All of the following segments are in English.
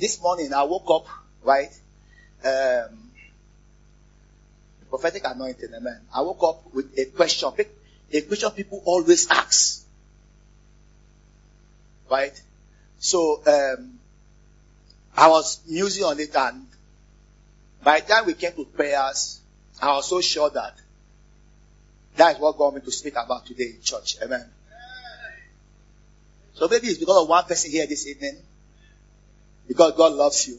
this morning I woke up, right? Um, prophetic anointing, amen. I woke up with a question, a question people always ask. Right? So, um, I was musing on it and by the time we came to prayers, I was so sure that that is what God me to speak about today in church. Amen. So maybe it's because of one person here this evening. Because God loves you.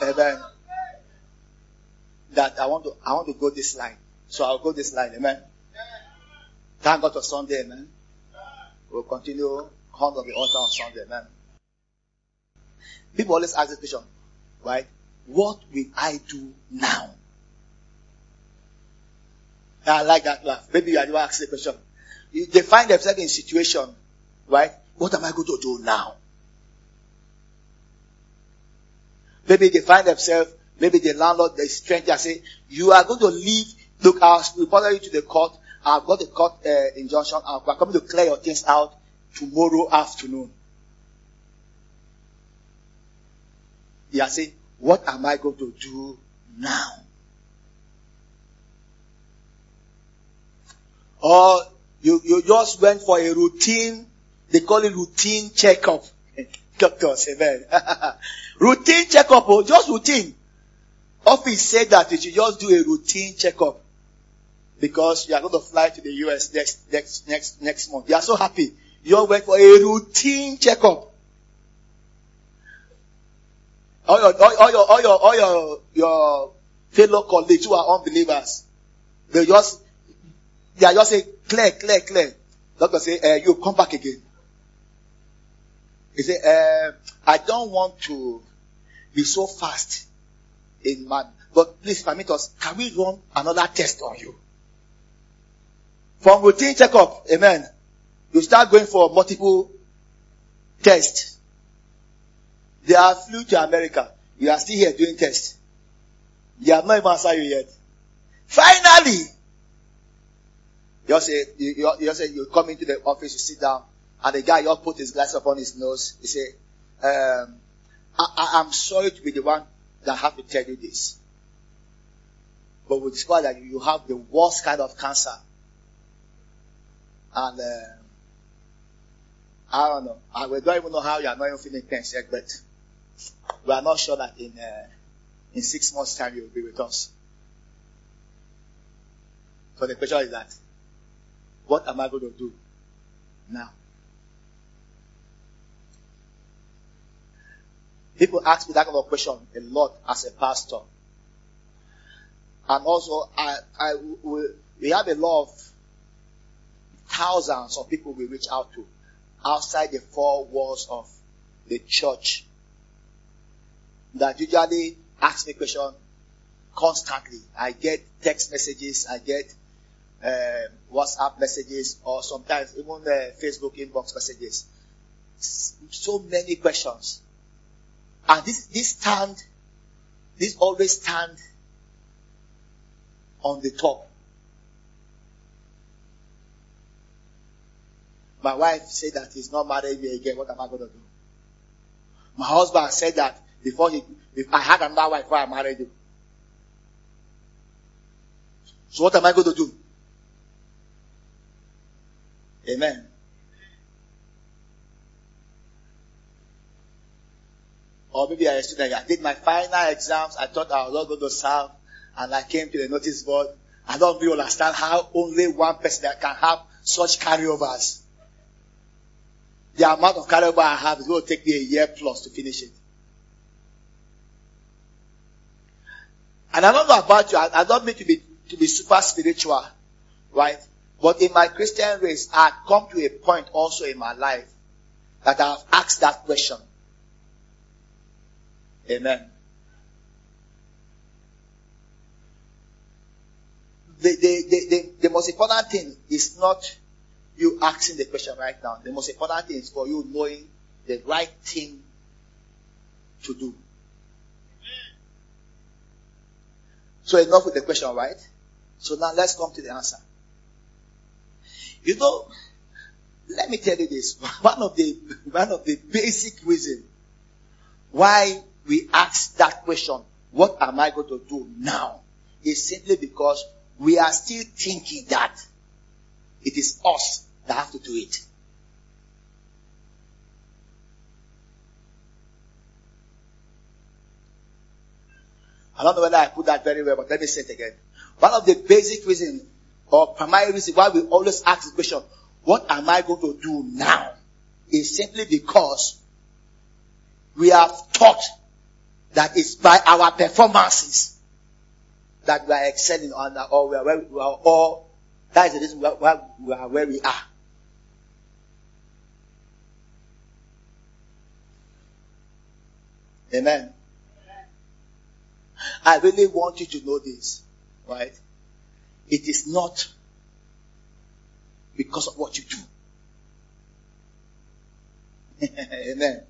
Amen. That I want to, I want to go this line. So I'll go this line. Amen. Thank God for Sunday. Amen. We'll continue on the altar on Sunday. Amen. People always ask this question, right? What will I do now? I like that laugh. Maybe you are ask the question. They find themselves in a situation, right? What am I going to do now? Maybe they find themselves, maybe the landlord, the stranger say, you are going to leave, look, I'll report you to the court, I've got the court uh, injunction, I'm coming to clear your things out tomorrow afternoon. They are saying, what am I going to do now? Or you, you just went for a routine, they call it routine checkup. Doctors, amen. routine checkup, oh, just routine. Office said that you should just do a routine checkup because you are going to fly to the US next next next next month. You are so happy. You all went for a routine checkup. All your all, your all your all your your fellow colleagues who are unbelievers, they just they are just saying clear, clear, clear. Doctor say, uh, you come back again. He say, uh, I don't want to be so fast in man, but please permit us. Can we run another test on you? From routine checkup, amen. You start going for multiple tests. They have flew to America. You are still here doing tests. You have not even answered you yet. Finally, you say, you, you, say, you come into the office, you sit down, and the guy, you put his glass upon his nose. He say, um, I, am sorry to be the one that have to tell you this. But we discover that you have the worst kind of cancer. And, uh, I don't know. And we don't even know how you are not even feeling pain yet, but we are not sure that in, uh, in six months time you will be with us. So the question is that, what am I going to do now? People ask me that kind of question a lot as a pastor. And also, I, I, we, we have a lot of thousands of people we reach out to outside the four walls of the church that usually ask me question constantly. I get text messages, I get uh, WhatsApp messages, or sometimes even uh, Facebook inbox messages. So many questions. And this, this stand, this always stand on the top. My wife said that he's not married me again. What am I going to do? My husband said that before he, if I had another wife before I married him. So what am I going to do? Amen. Or maybe I student, I did my final exams, I thought I was not going to serve, and I came to the notice board. I don't really understand how only one person that can have such carryovers. The amount of carryover I have is going to take me a year plus to finish it. And I don't know about you, I, I don't mean to be, to be super spiritual, right? But in my Christian race, I've come to a point also in my life that I've asked that question. Amen. The, the, the, the, the most important thing is not you asking the question right now. The most important thing is for you knowing the right thing to do. So enough with the question, right? So now let's come to the answer. You know, let me tell you this. One of the, one of the basic reasons why we ask that question, what am I going to do now? Is simply because we are still thinking that it is us that have to do it. I don't know whether I put that very well, but let me say it again. One of the basic reasons or primary reasons why we always ask the question, what am I going to do now? Is simply because we have taught that it's by our performances that we are excelling on or we are where we are or that is the reason why we are where we are. Amen. I really want you to know this, right? It is not because of what you do. Amen.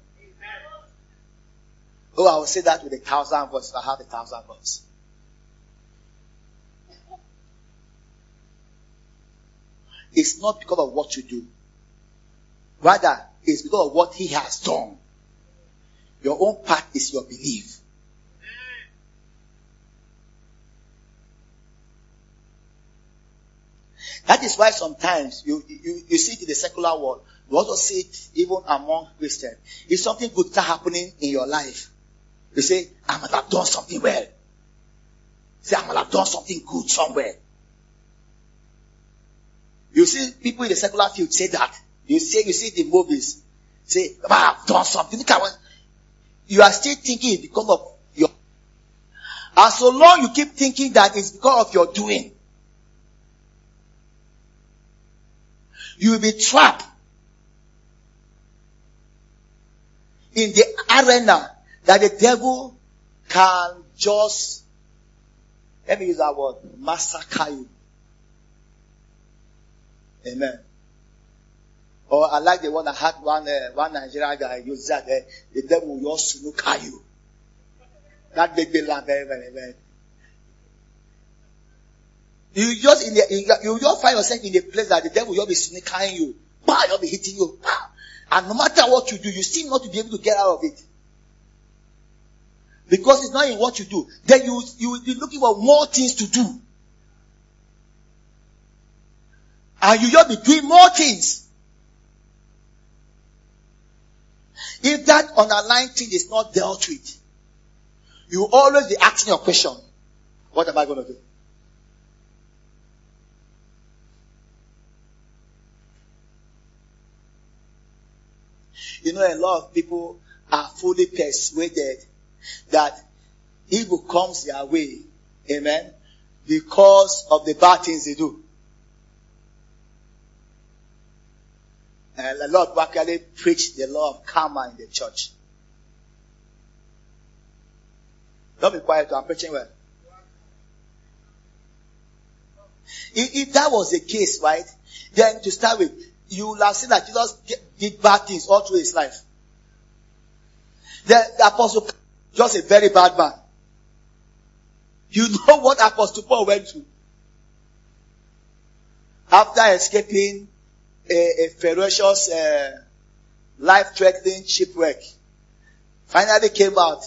Oh, I will say that with a thousand voices. I have a thousand voices. It's not because of what you do. Rather, it's because of what he has done. Your own part is your belief. That is why sometimes you, you, you see it in the secular world. You also see it even among Christians. If something good start happening in your life, you say, I must have done something well. Say, I must have done something good somewhere. You see people in the secular field say that. You see, you see the movies. Say, I have done something. You are still thinking it's because of your, and so long you keep thinking that it's because of your doing, you will be trapped in the arena that the devil can just, let me use that word, massacre you. Amen. Or I like the one I had one uh, one Nigerian guy use that uh, the devil will just snooker you. That made me laugh very very very. You just in the, you just find yourself in a place that the devil will be sneaking you. Bah, you'll be hitting you. Bah. And no matter what you do, you seem not to be able to get out of it. Because it's not in what you do. Then you, you will be looking for more things to do. And you just be doing more things. If that underlying thing is not dealt with, you always be asking your question, what am I going to do? You know, a lot of people are fully persuaded that evil comes their way. Amen. Because of the bad things they do. And of people actually preach the law of karma in the church. Don't be quiet, I'm preaching well. If, if, that was the case, right, then to start with, you will have seen that Jesus did bad things all through his life. The, the apostle, just a very bad man. You know what Apostle Paul went through. After escaping a, a ferocious, uh, life-threatening shipwreck, finally came out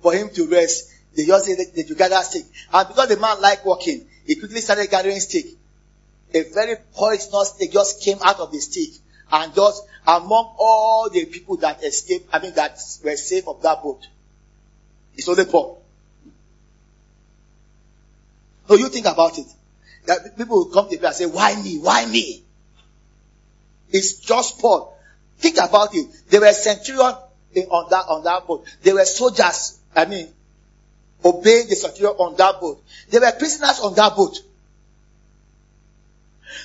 for him to rest. They just said that you gather stick. And because the man liked walking, he quickly started gathering stick. A very poisonous stick just came out of the stick. And just among all the people that escaped, I mean that were safe of that boat, it's only Paul. So you think about it. That people will come to me and say, why me? Why me? It's just Paul. Think about it. There were centurion on that, on that boat. There were soldiers, I mean, obeying the centurion on that boat. There were prisoners on that boat.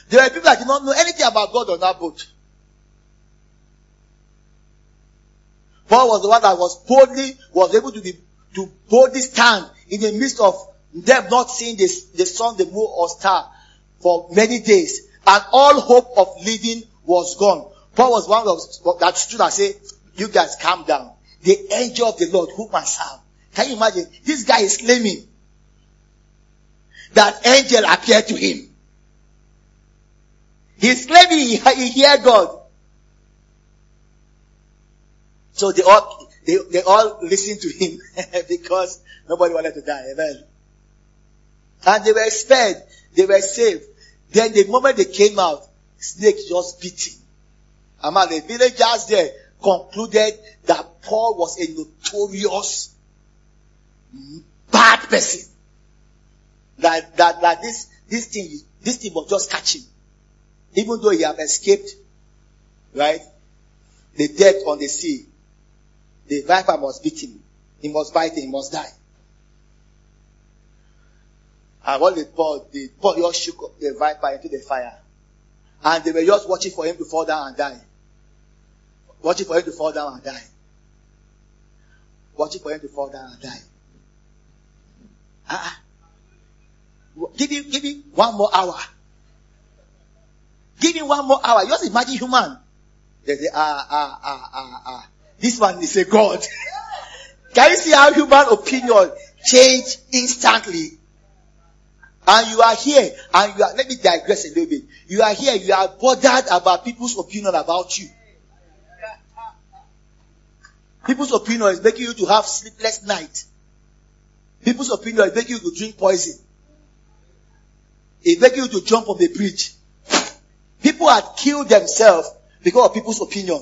There were people that did not know anything about God on that boat. Paul was the one that was boldly, was able to be, to boldly stand in the midst of them not seeing this, the sun, the moon or star for many days. And all hope of living was gone. Paul was one of those that stood and said, you guys calm down. The angel of the Lord who can serve. Can you imagine? This guy is claiming that angel appeared to him. He's claiming he, he heard God. So they all, they, they all listened to him because nobody wanted to die. Amen. And they were spared. They were saved. Then the moment they came out, snake just bit him. And the villagers there concluded that Paul was a notorious bad person. That, that, that this, this thing, this thing was just catching. Even though he have escaped, right? The death on the sea. The viper must beat him. He must bite him. He must die. And what they Paul, the Paul just shook the viper into the fire. And they were just watching for him to fall down and die. Watching for him to fall down and die. Watching for him to fall down and die. Uh-uh. Give him, give him one more hour. Give him one more hour. Just imagine human. They say, ah, ah, ah, ah, ah. This one is a God. Can you see how human opinion change instantly? And you are here, and you are, let me digress a little bit. You are here, you are bothered about people's opinion about you. People's opinion is making you to have sleepless night. People's opinion is making you to drink poison. It's making you to jump on the bridge. People had killed themselves because of people's opinion.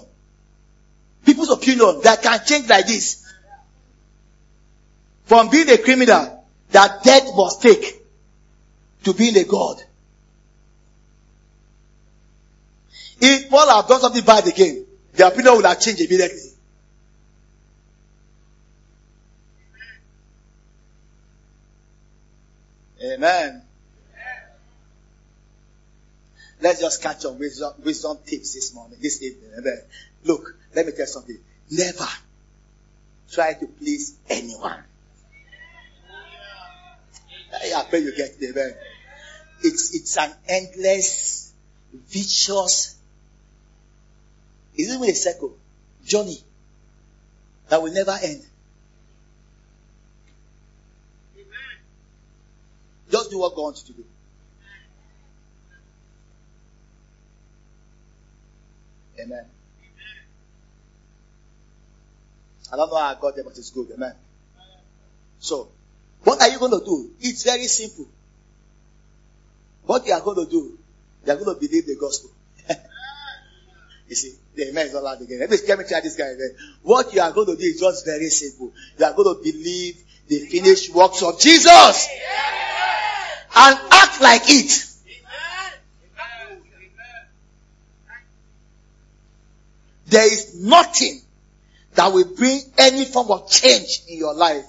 People's opinion that can change like this. From being a criminal that death must take to being a God. If Paul had done something bad again, their opinion will have changed immediately. Amen. Let's just catch on wisdom, wisdom tips this morning, this evening. Amen. Look, let me tell you something. Never try to please anyone. I pray you get there. It's, it's an endless, vicious, it's even a circle, journey that will never end. Just do what God wants you to do. Amen. I don't know how I got there, but it's good. Amen. So, what are you going to do? It's very simple. What you are going to do, you are going to believe the gospel. you see, the amen is not loud again. Let me, let me try this guy again. What you are going to do is just very simple. You are going to believe the finished works of Jesus. And act like it. There is nothing that will bring any form of change in your life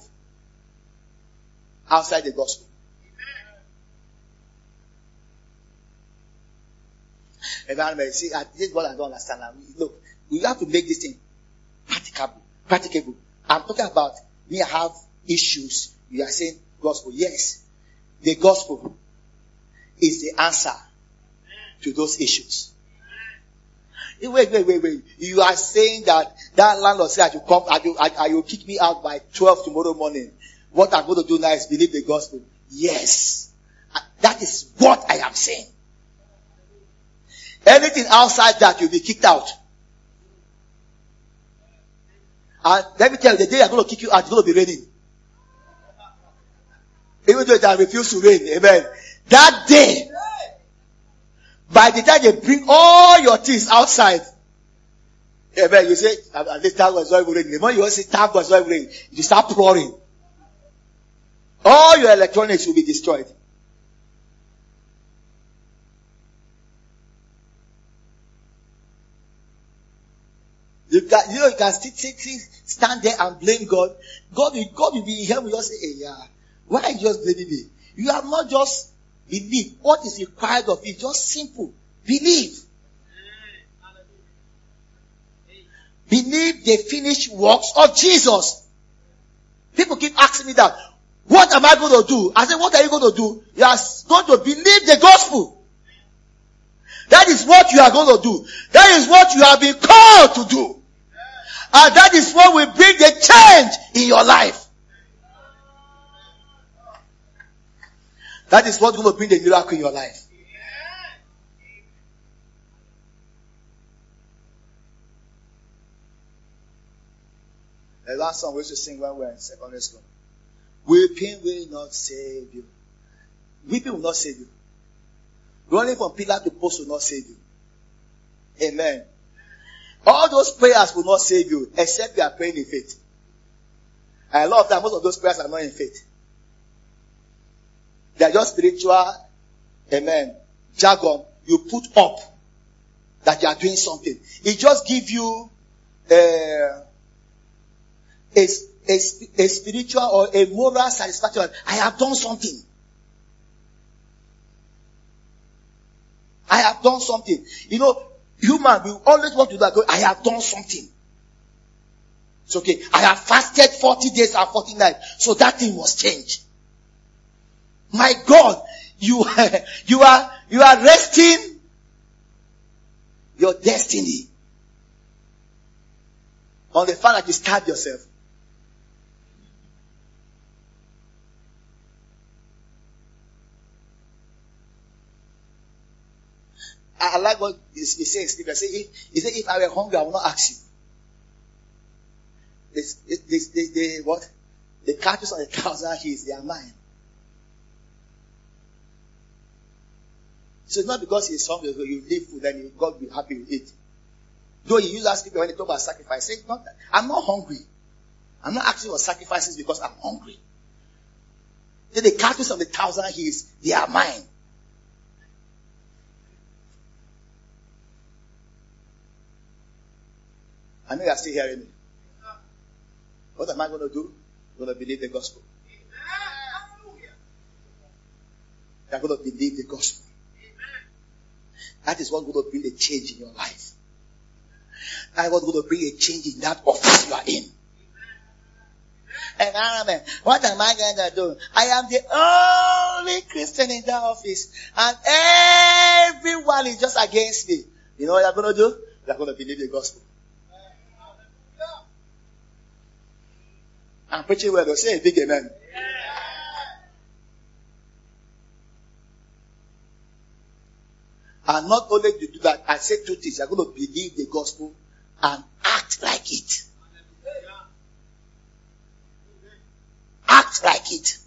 outside the gospel. Amen. See, this is what I don't understand. Look, we have to make this thing practicable. Practicable. I'm talking about we have issues. You are saying gospel. Yes, the gospel is the answer to those issues. Wait, wait, wait, wait. You are saying that that landlord said I should come, I will kick me out by 12 tomorrow morning. What I'm going to do now is believe the gospel. Yes. That is what I am saying. Anything outside that, you'll be kicked out. And let me tell you, the day I'm going to kick you out, it's going to be raining. Even though it refuse to rain, amen. That day, by the time they bring all your things outside, amen, you say, at least that was not even. The moment you say that was not raining, you start pouring. All your electronics will be destroyed. You can, you know, you can still, still, stand there and blame God. God will, God will be here with us. Say, hey, yeah, why are you just blaming me? You have not just believe. What is required of you? Just simple. Believe. Believe the finished works of Jesus. People keep asking me that. What am I going to do? I said, what are you going to do? You are going to believe the gospel. That is what you are going to do. That is what you have been called to do. And that is what will bring the change in your life. That is what's going to bring the miracle in your life. The last song we used to sing when we were in secondary school. Weeping will not save you. Weeping will not save you. Running from pillar to post will not save you. Amen. All those prayers will not save you except you are praying in faith. And a lot of times, most of those prayers are not in faith. They are just spiritual, amen, jargon you put up that you are doing something. It just gives you uh, a, a, a spiritual or a moral satisfaction. I have done something. I have done something. You know, human, we always want to do that. I have done something. It's okay. I have fasted 40 days and 40 nights. So that thing was changed. My God, you, you are, you are resting your destiny on the fact that you stabbed yourself. I, like what he, says. He said, if, he said, if I were hungry, I would not ask you. This, this, this, the, what? The catches on the thousand hills, they are mine. So it's not because he's hungry, so you leave food, then God will be happy with it. Though he used that scripture when he talk about sacrifice, say, not that. I'm not hungry. I'm not asking for sacrifices because I'm hungry. Then the cattle of the thousand hills, they are mine. I know you are still hearing me. What am I going to do? I'm going to believe the gospel. You're going to believe the gospel. That is what's going to bring a change in your life. That is what's going to bring a change in that office you are in. I what am I going to do? I am the only Christian in that office. And everyone is just against me. You know what you're going to do? You're going to believe the gospel. I'm preaching well. Say a big amen. And not only to do that, I said two things. You're going to believe the gospel and act like it. Act like it.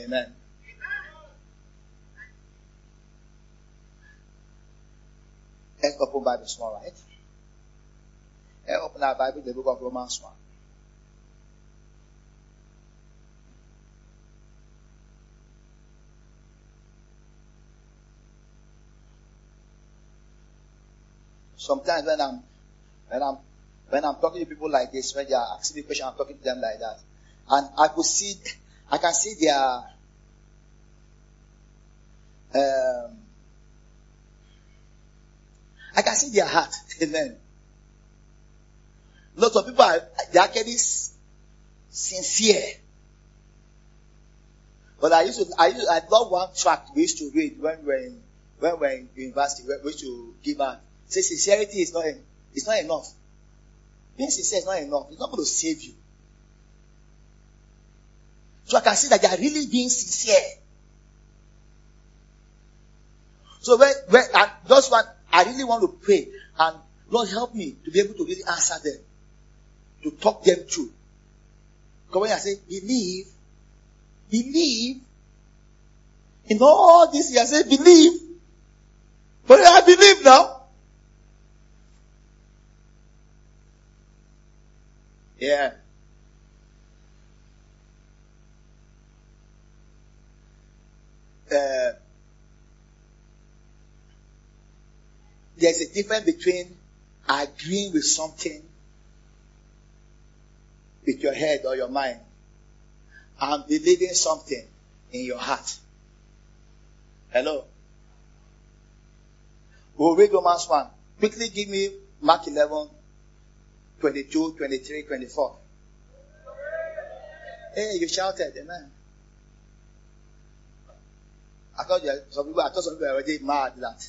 Amen. Let's open Bible small, right? Let's open our Bible, the book of Romans 1. Sometimes when I'm when I'm when I'm talking to people like this, when they are asking me questions, I'm talking to them like that. And I could see I can see their um, I can see their heart. Amen. Lots of people are they are actually sincere. But I used to I used I love one tract we used to read when we were in when we were in university, we used to give out Say sincerity is not, it's not enough. Being sincere is not enough. It's not going to save you. So I can see that they are really being sincere. So when, when and those one, I really want to pray and Lord help me to be able to really answer them, to talk them through. Because when I say believe, believe in all this, I say believe. But I believe now. Yeah. Uh, there's a difference between agreeing with something with your head or your mind and believing something in your heart. Hello? We'll read Romans 1. Quickly give me Mark 11, 22, 23, 24. Hey, you shouted, amen. I thought you, some people, I thought some people were already mad that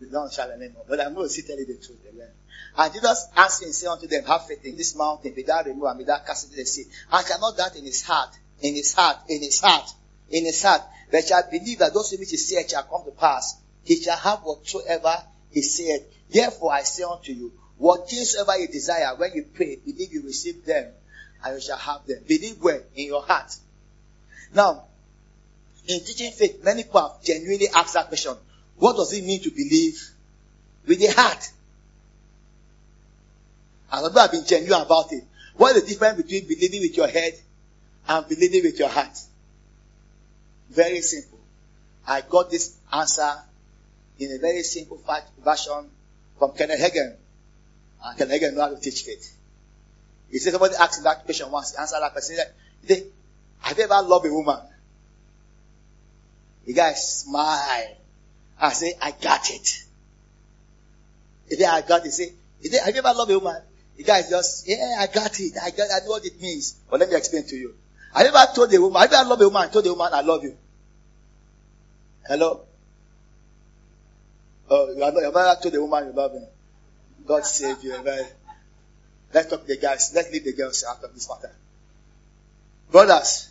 we don't shout anymore. But I'm going to tell you the truth, amen. And Jesus answered and said unto them, Have faith in this mountain, without remove and without casting to the sea. And cannot that in his heart, in his heart, in his heart, in his heart, but shall believe that those things he said shall come to pass, he shall have whatsoever he said. Therefore I say unto you, what things soever you desire, when you pray, believe you receive them, and you shall have them. Believe where? In your heart. Now, in teaching faith, many people have genuinely asked that question. What does it mean to believe with the heart? And people have been genuine about it. What is the difference between believing with your head and believing with your heart? Very simple. I got this answer in a very simple version from Kenneth Hagin. And Kenneth Hagin know how to teach faith. He said somebody asked that question once, he answered that question. He said, have you ever loved a woman? The guy smiled. I say, I got it. If said, I got it. say, said, have you ever loved a woman? The guy just, yeah, I got it. I got, I know what it means. But let me explain to you. Have you ever told a woman, have you ever loved a woman, told a woman, I love you? Hello? Oh, you are not, you have told a woman you love him. God save you. Right? Let's talk the guys. Let's leave the girls out of this matter. Brothers,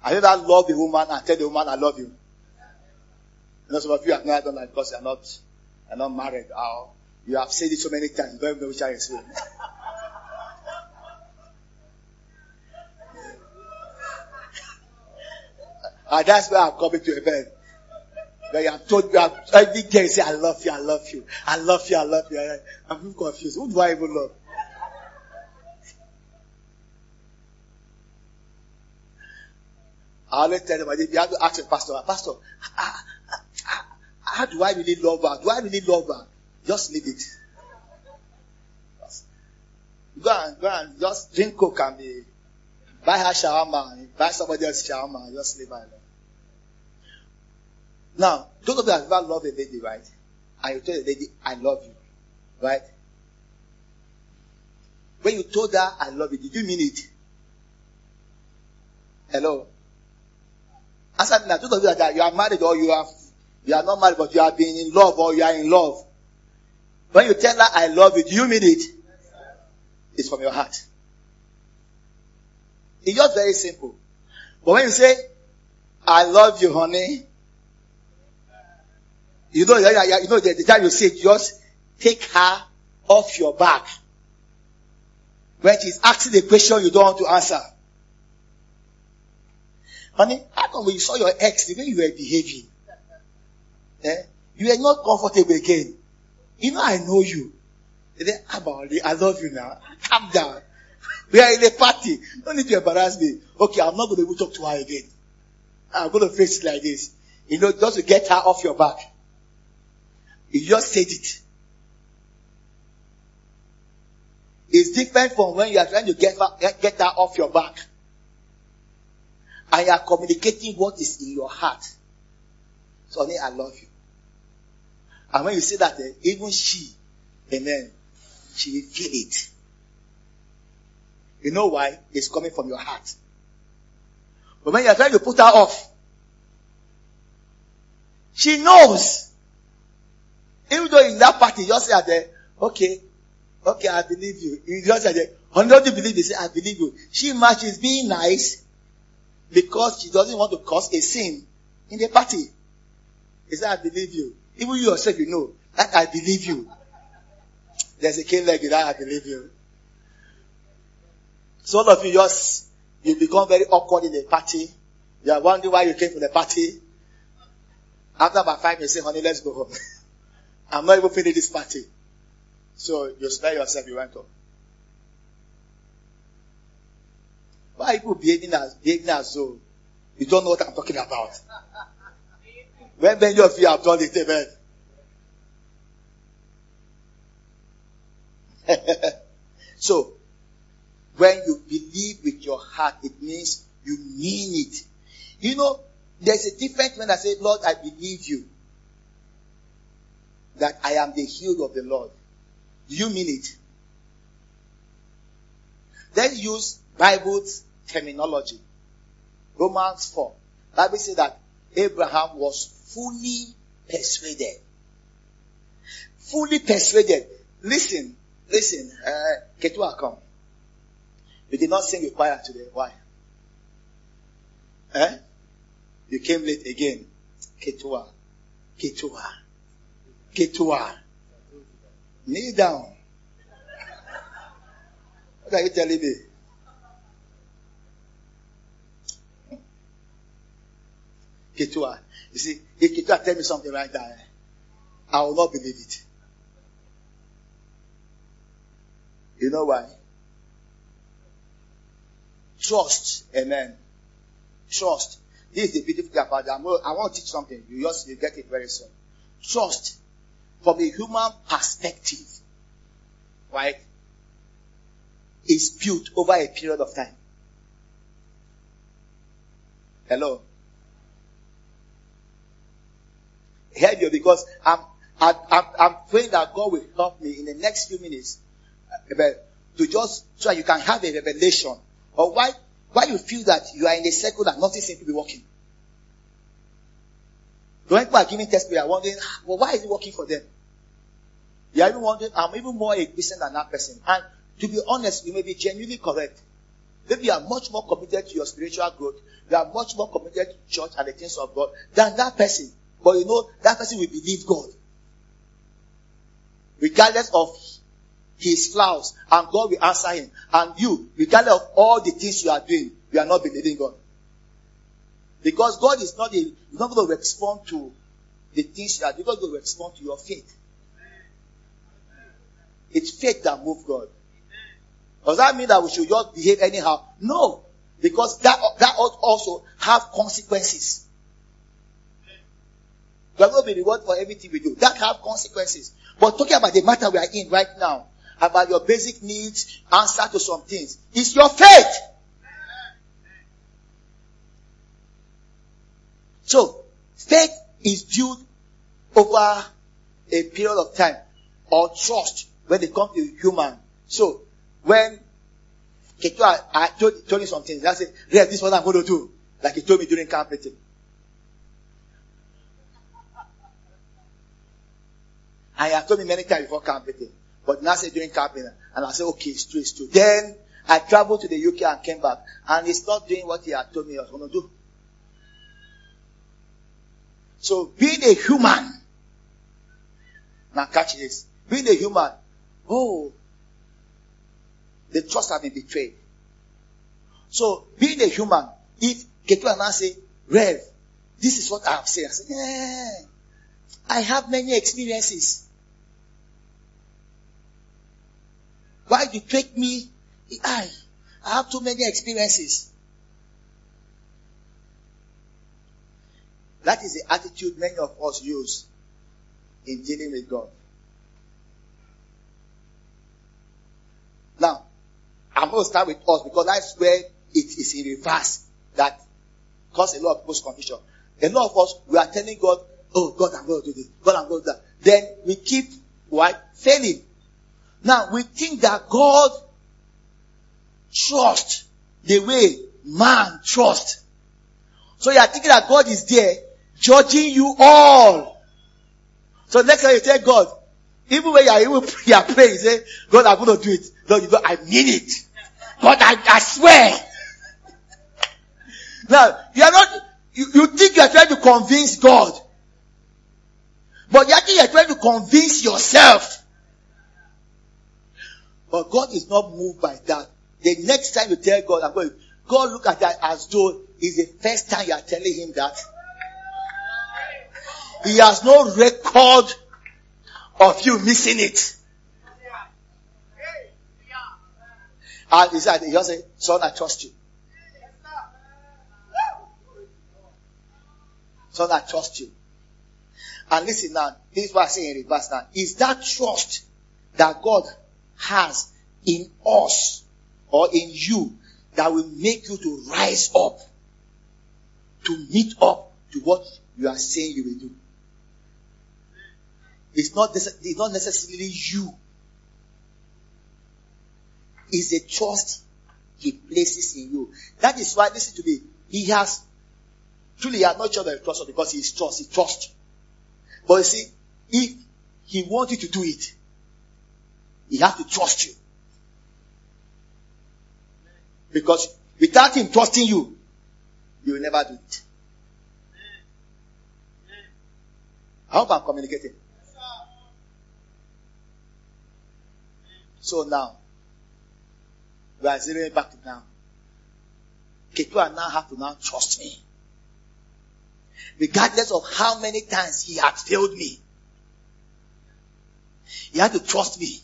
have you ever loved a woman and tell the woman I love you? You know, some of you have never done that because you're not, you're not married or you have said it so many times, you don't know which are is saying. and ah, that's why I'm coming to a bed. Where you have told you have every day say, I love you, I love you, I love you, I love you. I'm confused. Who do I even love? I always tell them, you have to ask the pastor, ah, Pastor, how, how, how do I really love her? Do I really love her? Just leave it. Go and go and just drink coke and be buy her shawarma, buy somebody else shawarma, just leave her alone. Now, those of you have ever loved a lady, right? And you tell the lady, I love you, right? When you told her, I love you, did you mean it? Hello? Answer me now. Those of you that you are married or you are, you are not married, but you are being in love or you are in love. When you tell her, I love you, do you mean it? It's from your heart. It's just very simple. But when you say, I love you, honey, you know, you know, the, the time you say, just take her off your back. When she's asking the question you don't want to answer. Honey, how come when you saw your ex, the way you were behaving, eh, you were not comfortable again. You know, I know you. Then, about it, I love you now. Calm down. We are in a party. Don't need to embarrass me. Okay, I'm not going to talk to her again. I'm going to face it like this. You know, just to get her off your back. You just said it. It's different from when you are trying to get get her off your back. And you are communicating what is in your heart. So, I love you. And when you say that, eh, even she, amen, she will feel it. You know why? It's coming from your heart. But when you're trying to put her off, she knows. Even though in that party, you just say there, okay, okay, I believe you. You just say there, don't you believe? They say, I believe you. She matches being nice because she doesn't want to cause a sin in the party. He said, I believe you. Even you yourself, you know that I believe you. There's a king like that I believe you. So all of you just, you become very awkward in the party. You are wondering why you came for the party. After about five you say, honey, let's go home. I'm not even finished this party. So you spare yourself, you went home. Why people behaving as, behaving as though you don't know what I'm talking about? When many of you have done it, amen. so, when you believe with your heart, it means you mean it. You know, there's a difference when I say, Lord, I believe you. That I am the healed of the Lord. Do you mean it? Then use Bible's terminology. Romans 4. Bible says that Abraham was fully persuaded. Fully persuaded. Listen, listen, uh, Ketua come. You did not sing with choir today. Why? Eh? You came late again. Ketua. Ketua. Ketua. Kneel down. What are you telling me? Ketua. You see, if Ketua tell me something right there, eh? I will not believe it. You know why? Trust. Amen. Trust. This is the beautiful thing about that. I want to teach something. You just you get it very soon. Trust from a human perspective, right, is built over a period of time. Hello. Hear you because I'm, I'm, I'm praying that God will help me in the next few minutes uh, to just so you can have a revelation or why why you feel that you are in a circle that nothing seems to be working. When people are giving testimony, are wondering, ah, well, why is it working for them? You are even wondering, I'm even more a Christian than that person. And to be honest, you may be genuinely correct. Maybe you are much more committed to your spiritual growth. You are much more committed to church and the things of God than that person. But you know, that person will believe God. Regardless of his flaws, and God will answer him. And you, regardless of all the things you are doing, you are not believing God. Because God is not, a, He's not going to respond to the things that you are doing, going to respond to your faith. It's faith that moves God. Does that mean that we should just behave anyhow? No. Because that, that also have consequences. We are going to be rewarded for everything we do. That have consequences. But talking about the matter we are in right now, about your basic needs, answer to some things, is your faith. So, faith is built over a period of time or trust when it comes to human. So, when I told, told him something, I said, yeah, this is what I'm going to do. Like he told me during camp meeting. He had told me many times before camp meeting. But now say during camp meeting. And I said, okay, it's true, it's true. Then I traveled to the UK and came back. And he's not doing what he had told me he was going to do. So being a human, now catch this. Being a human, oh, the trust has been betrayed. So being a human, if Ketu and I say, Rev, this is what I have said. I say, yeah, I have many experiences. Why do you take me? I, I have too many experiences. That is the attitude many of us use in dealing with God. Now, I'm going to start with us because that's where it is in reverse that causes a lot of people's confusion. A lot of us, we are telling God, oh God, I'm going to do this. God, I'm going to do that. Then we keep, what? Failing. Now, we think that God trusts the way man trusts. So you are thinking that God is there judging you all. So next time you tell God, even when you are, even you are praying, you say, God, I'm going to do it. Lord, you go, I mean it. God, I, I swear. now, you are not, you, you think you are trying to convince God. But you actually are trying to convince yourself. But God is not moved by that. The next time you tell God, I'm going, God look at that as though it's the first time you are telling him that. He has no record of you missing it. Ah, and he said, he said, son, I trust you. Son, I trust you. And listen now, this is what I say in reverse now. Is that trust that God has in us or in you that will make you to rise up to meet up to what you are saying you will do? It's not, it's not necessarily you. It's the trust he places in you. That is why, listen to me, he has, truly he has not chosen trust because he is trust, he trusts. You. But you see, if he wants you to do it, he has to trust you. Because without him trusting you, you will never do it. I hope I'm communicating. So now, we are zeroing back now. Keturah now have to now trust me. Regardless of how many times he had failed me. He had to trust me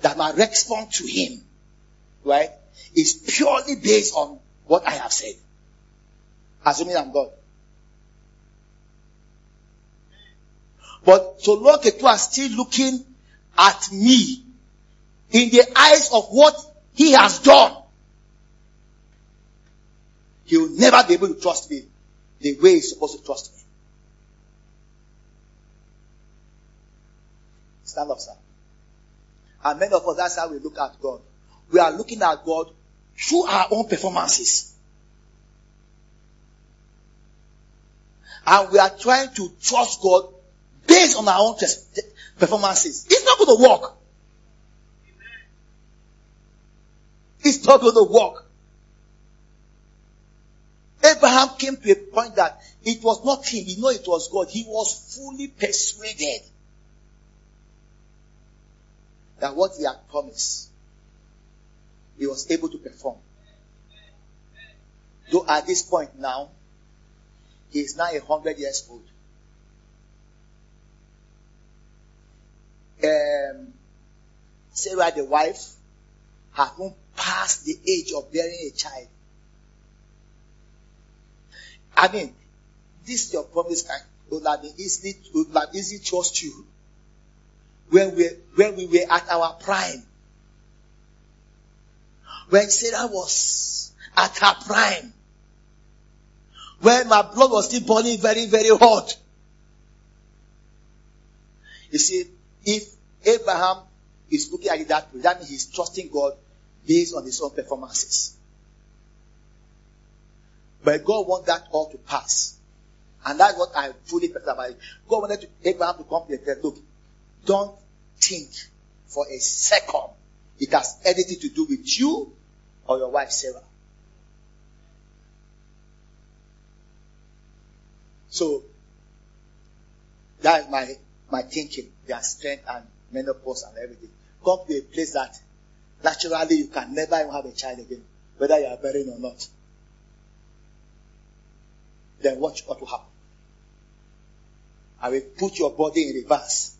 that my response to him, right, is purely based on what I have said. Assuming I'm God. But so long is still looking at me in the eyes of what he has done, he will never be able to trust me the way he's supposed to trust me. Stand up, sir. And many of us, that's how we look at God. We are looking at God through our own performances. And we are trying to trust God based on our own performances. It's not going to work. It's not going to work. Abraham came to a point that it was not him, he knew it was God. He was fully persuaded that what he had promised, he was able to perform. Though at this point now, he is now a hundred years old. Um, Sarah, the wife, had not passed the age of bearing a child. I mean, this your promise can would have been easily would have easily trust you when we when we were at our prime. When Sarah was at her prime. When my blood was still burning very, very hot. You see, if Abraham is looking at it that way, that means he's trusting God based on his own performances. But God wants that all to pass. And that's what I fully felt about it. God wanted to, Abraham to come to and say, look, don't think for a second it has anything to do with you or your wife Sarah. So that is my my thinking, their strength and menopause and everything. Come to a place that naturally you can never have a child again, whether you are married or not. Then watch what will happen. I will put your body in reverse.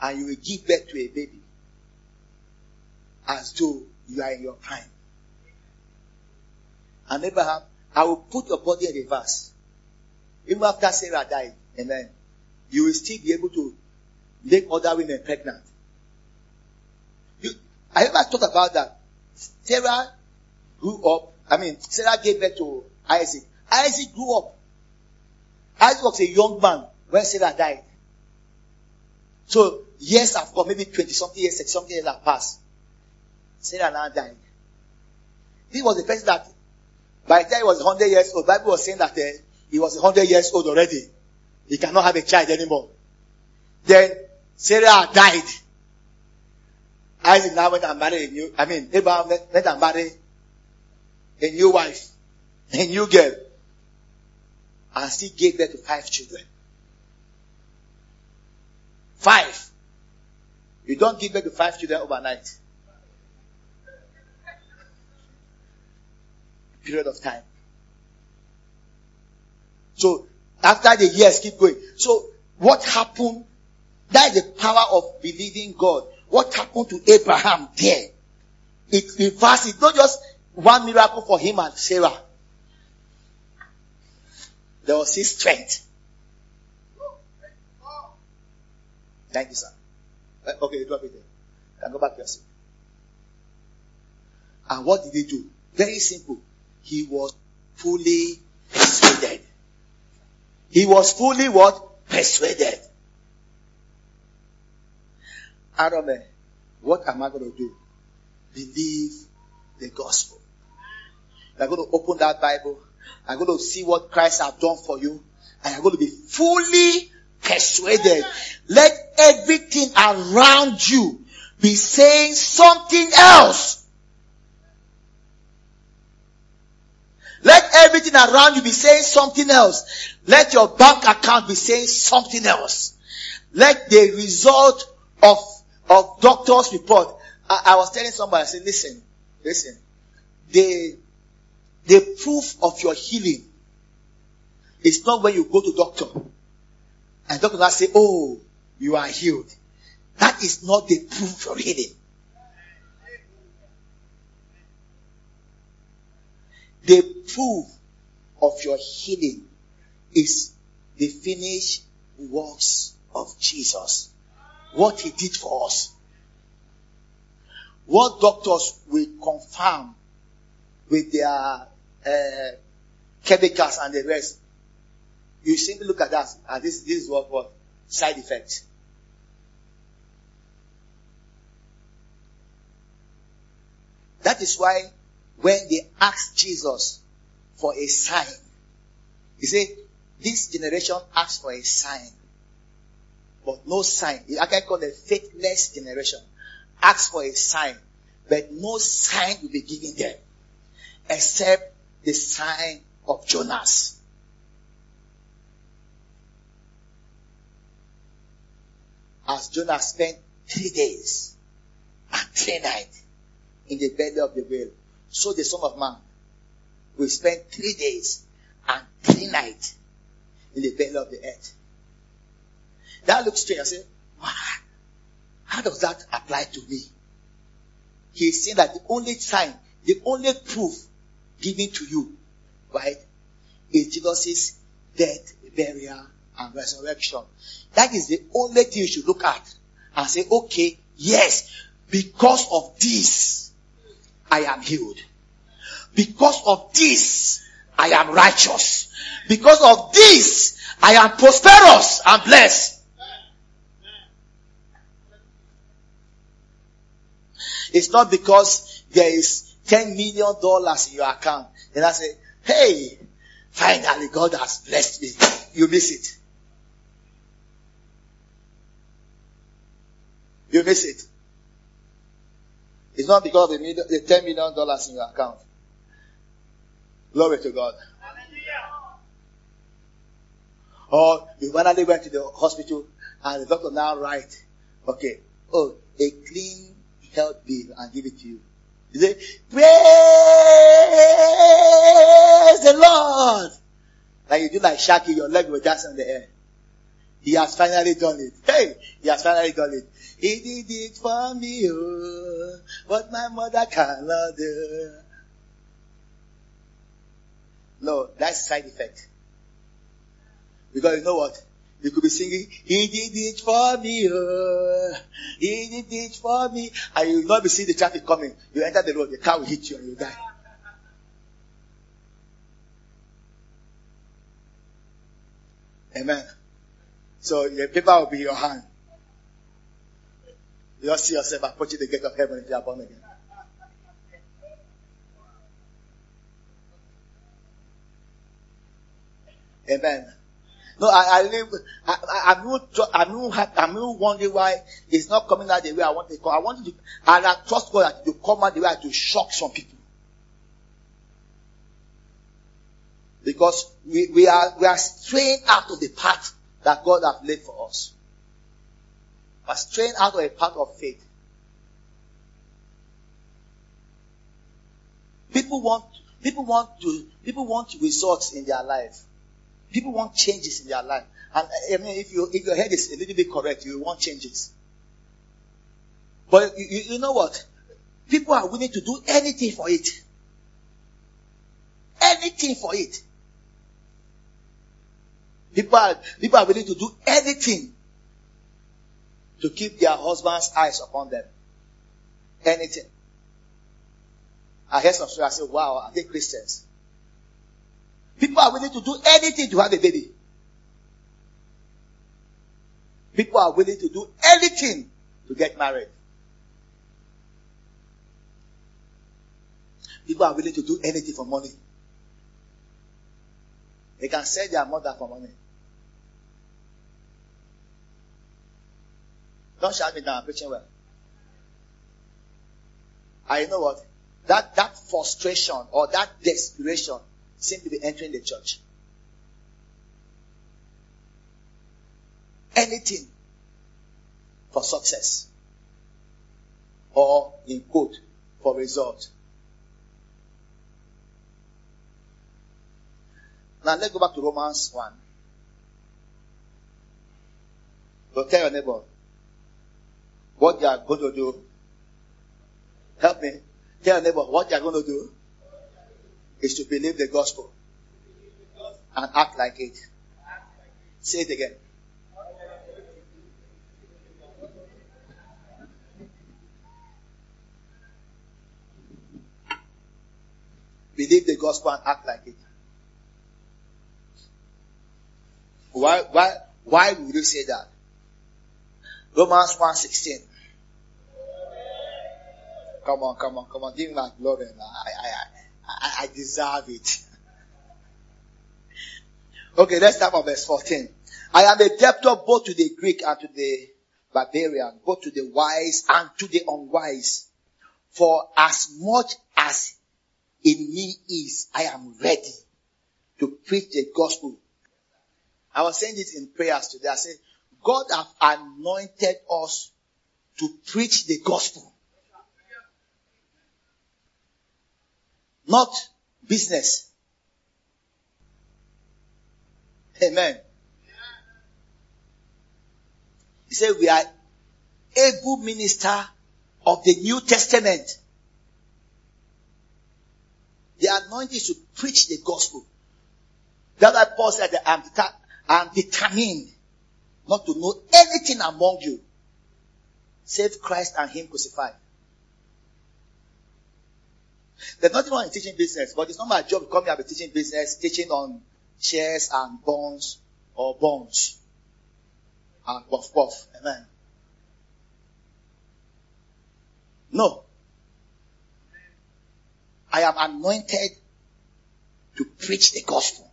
And you will give birth to a baby. As though you are in your prime. And Abraham, I will put your body in reverse. Even after Sarah died, amen, you will still be able to make other women pregnant. I ever thought about that. Sarah grew up, I mean, Sarah gave birth to Isaac. Isaac grew up. Isaac was a young man when Sarah died. So years have gone, maybe 20 something years, 60 something years have passed. Sarah now died. He was the person that, by the time he was 100 years old, Bible was saying that uh, he was 100 years old already. He cannot have a child anymore. Then Sarah died. Isaac now went and married a new, I mean, Abraham went and married a new wife, a new girl, and still gave birth to five children. Five. You don't give birth to five children overnight. Period of time. So, after the years keep going. So, what happened? That is the power of believing God. What happened to Abraham there? It reversed. It's not just one miracle for him and Sarah. There was his strength. Thank you, sir. Uh, okay, drop it there. Can go back to your seat. And what did he do? Very simple. He was fully persuaded. He was fully what? Persuaded. Arome, what am I going to do? Believe the gospel. You're going to open that Bible. I'm going to see what Christ has done for you. And you're going to be fully persuaded. Let everything around you be saying something else. Let everything around you be saying something else. Let your bank account be saying something else. Let the result of, of doctor's report. I, I was telling somebody, I said, listen, listen. The, the proof of your healing is not when you go to doctor. And doctor will say, oh, you are healed. That is not the proof of healing. The proof of your healing is the finished works of Jesus. What he did for us. What doctors will confirm with their uh, chemicals and the rest. You simply look at that and this, this is what, what side effects. That is why when they asked Jesus for a sign, he said, this generation asks for a sign, but no sign. I can call it faithless generation. Ask for a sign, but no sign will be given them except the sign of Jonas. As Jonas spent three days and three nights in the belly of the whale, so the Son of Man will spend three days and three nights in the belly of the earth. That looks strange. I say, how does that apply to me? He is saying that the only sign, the only proof given to you, right, is Jesus' death, burial, and resurrection. That is the only thing you should look at and say, okay, yes, because of this, I am healed. Because of this, I am righteous. Because of this, I am prosperous and blessed. It's not because there is ten million dollars in your account. And I say, hey, finally God has blessed me. You miss it. You miss it. It's not because of the, the ten million dollars in your account. Glory to God. Hallelujah. Or you finally went to the hospital and the doctor now write, okay, oh, a clean health bill and give it to you. You say, praise the Lord. Like you do like Shaki, your leg will dance in the air. He has finally done it. Hey, he has finally done it. He did it for me, oh, what my mother cannot do. No, that's side effect. Because you know what? You could be singing, He did it for me, oh, He did it for me. And you will not be seeing the traffic coming. You enter the road, the car will hit you and you die. Amen. So your paper will be your hand. You don't see yourself approaching the gate of heaven if you are born again. Amen. No, I, I live, I, I, I'm not, I'm not, I'm not wondering why it's not coming out the way I want it to come. I want it to, and I trust God that to come out the way to shock some people. Because we, we are, we are straying out of the path that God has laid for us. We are straying out of a path of faith. People want, people want to, people want results in their life. People want changes in their life. And I mean, if you, if your head is a little bit correct, you want changes. But you, you know what? People are willing to do anything for it. Anything for it. People are, people are willing to do anything to keep their husband's eyes upon them. Anything. I heard some stories. I said, wow, are they Christians? People are willing to do anything to have a baby. People are willing to do anything to get married. People are willing to do anything for money. They can sell their mother for money. Don't shout me down, I'm preaching well. I know what? That, that frustration or that desperation seem to be entering the church. Anything for success or in quote for result. Now let's go back to Romans 1. So tell your neighbor what you are going to do. Help me. Tell your neighbor what you are going to do is to believe the gospel and act like it. Say it again. Believe the gospel and act like it. Why, why, why would you say that? Romans 1.16. Come on, come on, come on. Give me my glory. I, I, I, I deserve it. Okay, let's start from verse 14. I am a debtor both to the Greek and to the barbarian, both to the wise and to the unwise. For as much as in me is, I am ready to preach the gospel. I was saying this in prayers today. I said, God have anointed us to preach the gospel. Not business. Amen. He said we are able minister of the New Testament. The anointing to preach the gospel. That's why Paul said I'm, I'm determined not to know anything among you save Christ and Him crucified. There's nothing wrong in teaching business, but it's not my job to come here and be teaching business, teaching on shares and bonds or bonds and puff puff. Amen. No. I am anointed to preach the gospel.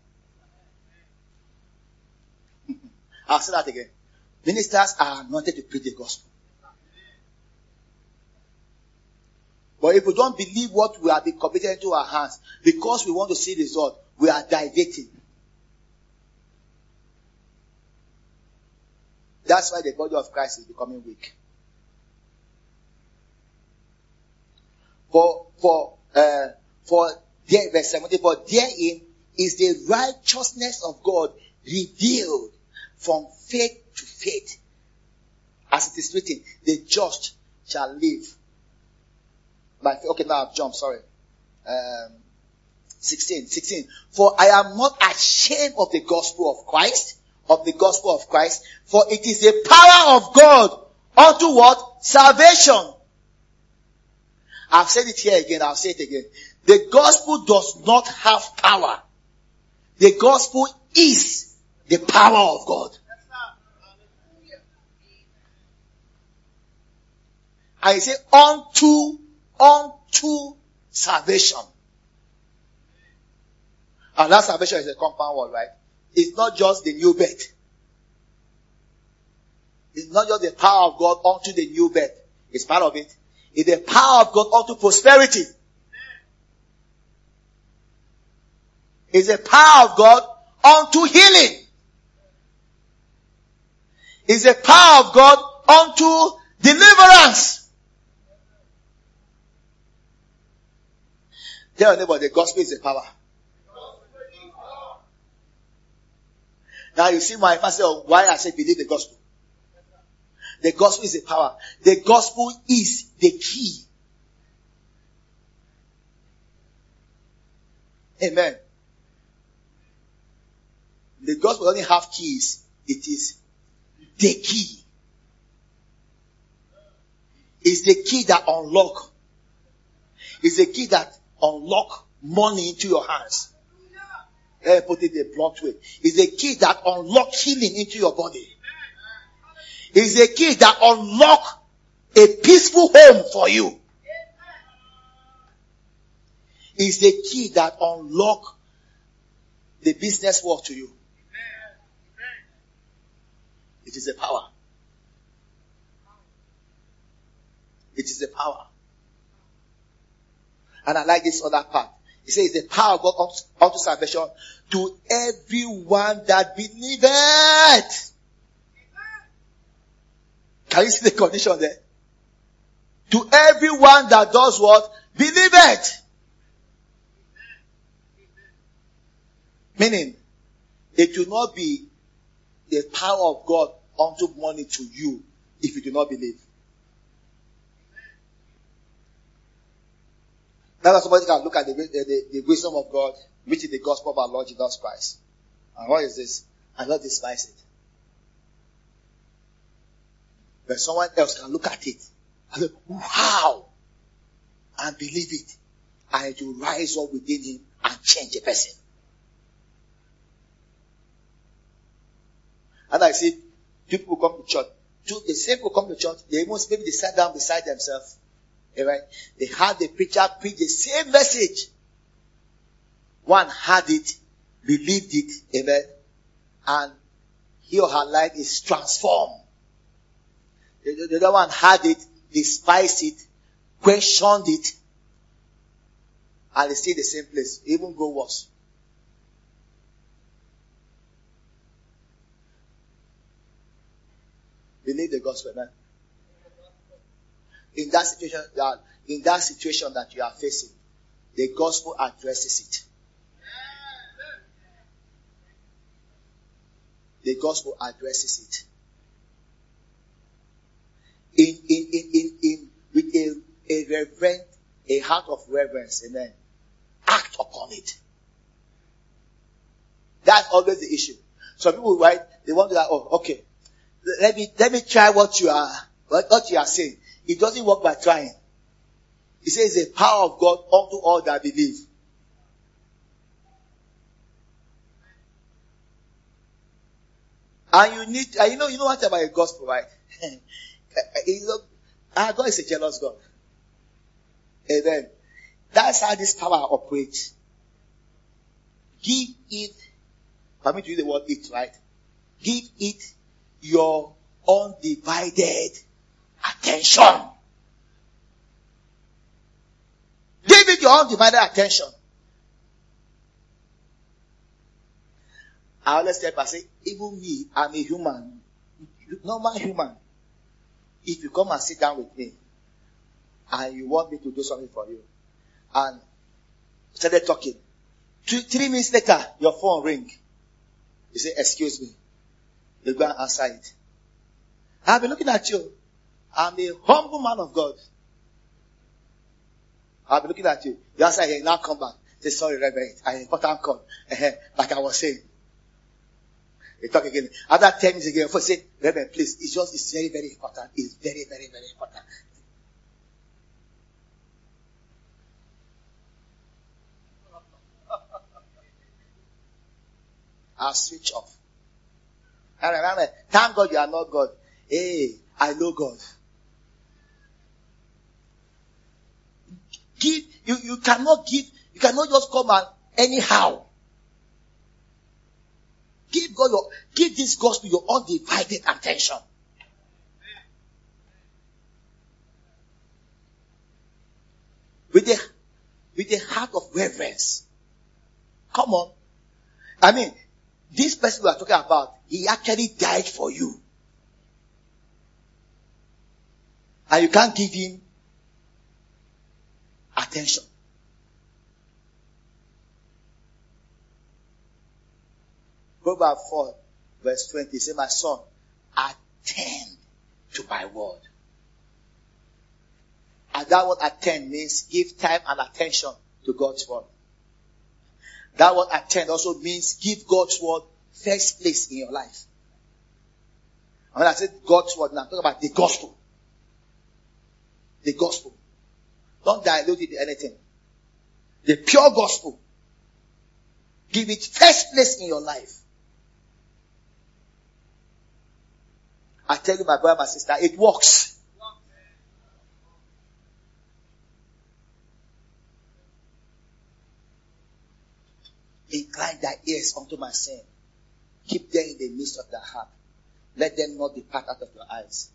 I'll say that again. Ministers are anointed to preach the gospel. But if we don't believe what we have been committed into our hands, because we want to see result, we are diverting. That's why the body of Christ is becoming weak. For, for, uh, for there, verse 17, for therein is the righteousness of God revealed from faith to faith. As it is written, the just shall live by okay, now I've jumped, sorry. Um, 16, 16. For I am not ashamed of the gospel of Christ, of the gospel of Christ, for it is the power of God unto what? Salvation. I've said it here again, I'll say it again. The gospel does not have power. The gospel is the power of God. I say unto unto salvation. And that salvation is a compound word, right? It's not just the new birth. It's not just the power of God unto the new birth. It's part of it. It's the power of God unto prosperity. It's the power of God unto healing. It's the power of God unto deliverance. Tell neighbor the gospel is the power. Now you see my answer of why I say believe the gospel. The gospel is the power. The gospel is the key. Amen. The gospel doesn't have keys. It is the key. It's the key that unlock. It's the key that unlock money into your hands. Let me put it a blunt way. It's a key that unlock healing into your body. It's a key that unlock a peaceful home for you. It's a key that unlock the business work to you. It is a power. It is a power. And I like this other part. He says the power of God unto salvation to everyone that believeth. Can you see the condition there? To everyone that does what? Believeth. Meaning, it will not be the power of God unto money to you if you do not believe. Now somebody can look at the, the, the, wisdom of God, which is the gospel of our Lord Jesus Christ. And what is this? And not despise it. But someone else can look at it and say, wow! And believe it. And it will rise up within him and change a person. And I see people come to church. The same people come to church, they even maybe they sat down beside themselves. Amen. They had the preacher preach the same message. One had it, believed it, amen, and he or her life is transformed. The, the other one had it, despised it, questioned it, and stay in the same place, even go worse. Believe the gospel, man. In that situation, that in that situation that you are facing, the gospel addresses it. The gospel addresses it. In in in in, in with a, a reverent, a heart of reverence, amen. Act upon it. That's always the issue. Some people, right, they want to, like, oh, okay, let me, let me try what you are, what, what you are saying. It doesn't work by trying. He says the power of God unto all that believe. And you need, and you know, you know what about a gospel, right? our ah, God is a jealous God. Amen. That's how this power operates. Give it, permit me to use the word it, right? Give it your undivided attention. It your undivided attention. I always tell people, I say, even me, I'm a human, normal human. If you come and sit down with me, and you want me to do something for you, and started talking, two, three minutes later, your phone ring. You say, excuse me. You go and answer it. I've been looking at you. I'm a humble man of God. I've been looking at you. You answer here, now come back. Say, sorry, Reverend, I important call. like I was saying. They talk again. After 10 minutes again, first say, Reverend, please, it's just, it's very, very important. It's very, very, very important. I'll switch off. Thank God you are not God. Hey, I know God. Give, you, you cannot give, you cannot just come and anyhow. Give God your, give this gospel your undivided attention. With the, with the heart of reverence. Come on. I mean, this person we are talking about, he actually died for you. And you can't give him attention. Proverbs 4 verse 20 say, my son, attend to my word. And that word attend means give time and attention to God's word. That word attend also means give God's word first place in your life. And when I say God's word now, I'm talking about the gospel. The gospel. Don't dilute it to anything. The pure gospel. Give it first place in your life. I tell you, my brother, my sister, it works. Incline thy ears unto my sin. Keep them in the midst of thy heart. Let them not depart out of your eyes.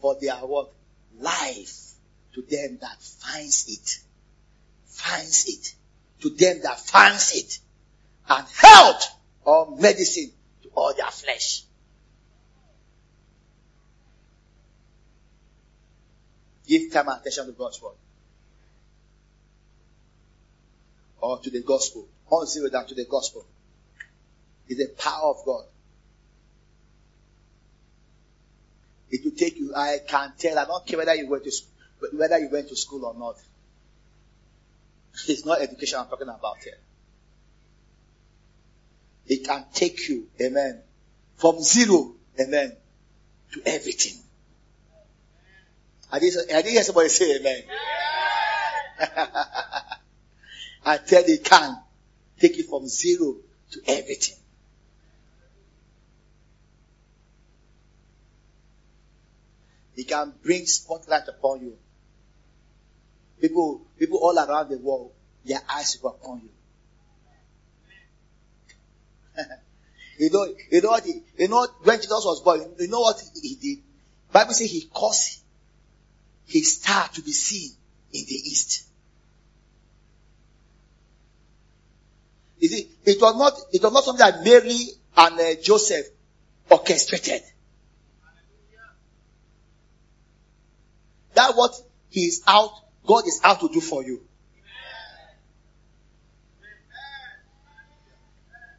For they are what? Life to them that finds it. Finds it. to them that finds it, and health or medicine to all their flesh. Give time and attention to God's word. Or to the gospel. On zero down to the gospel. It's the power of God. It will take you, I can tell, I don't care whether you went to whether you went to school or not. It's not education I'm talking about here. It can take you, amen, from zero, amen, to everything. I didn't, I didn't hear somebody say amen. I tell you, it can take you from zero to everything. It can bring spotlight upon you. People, people all around the world, their eyes were upon you. you know, you know what he, you know when Jesus was born, you know what he did? Bible says he caused his star to be seen in the east. You see, it was not, it was not something that Mary and uh, Joseph orchestrated. That what he is out, God is out to do for you.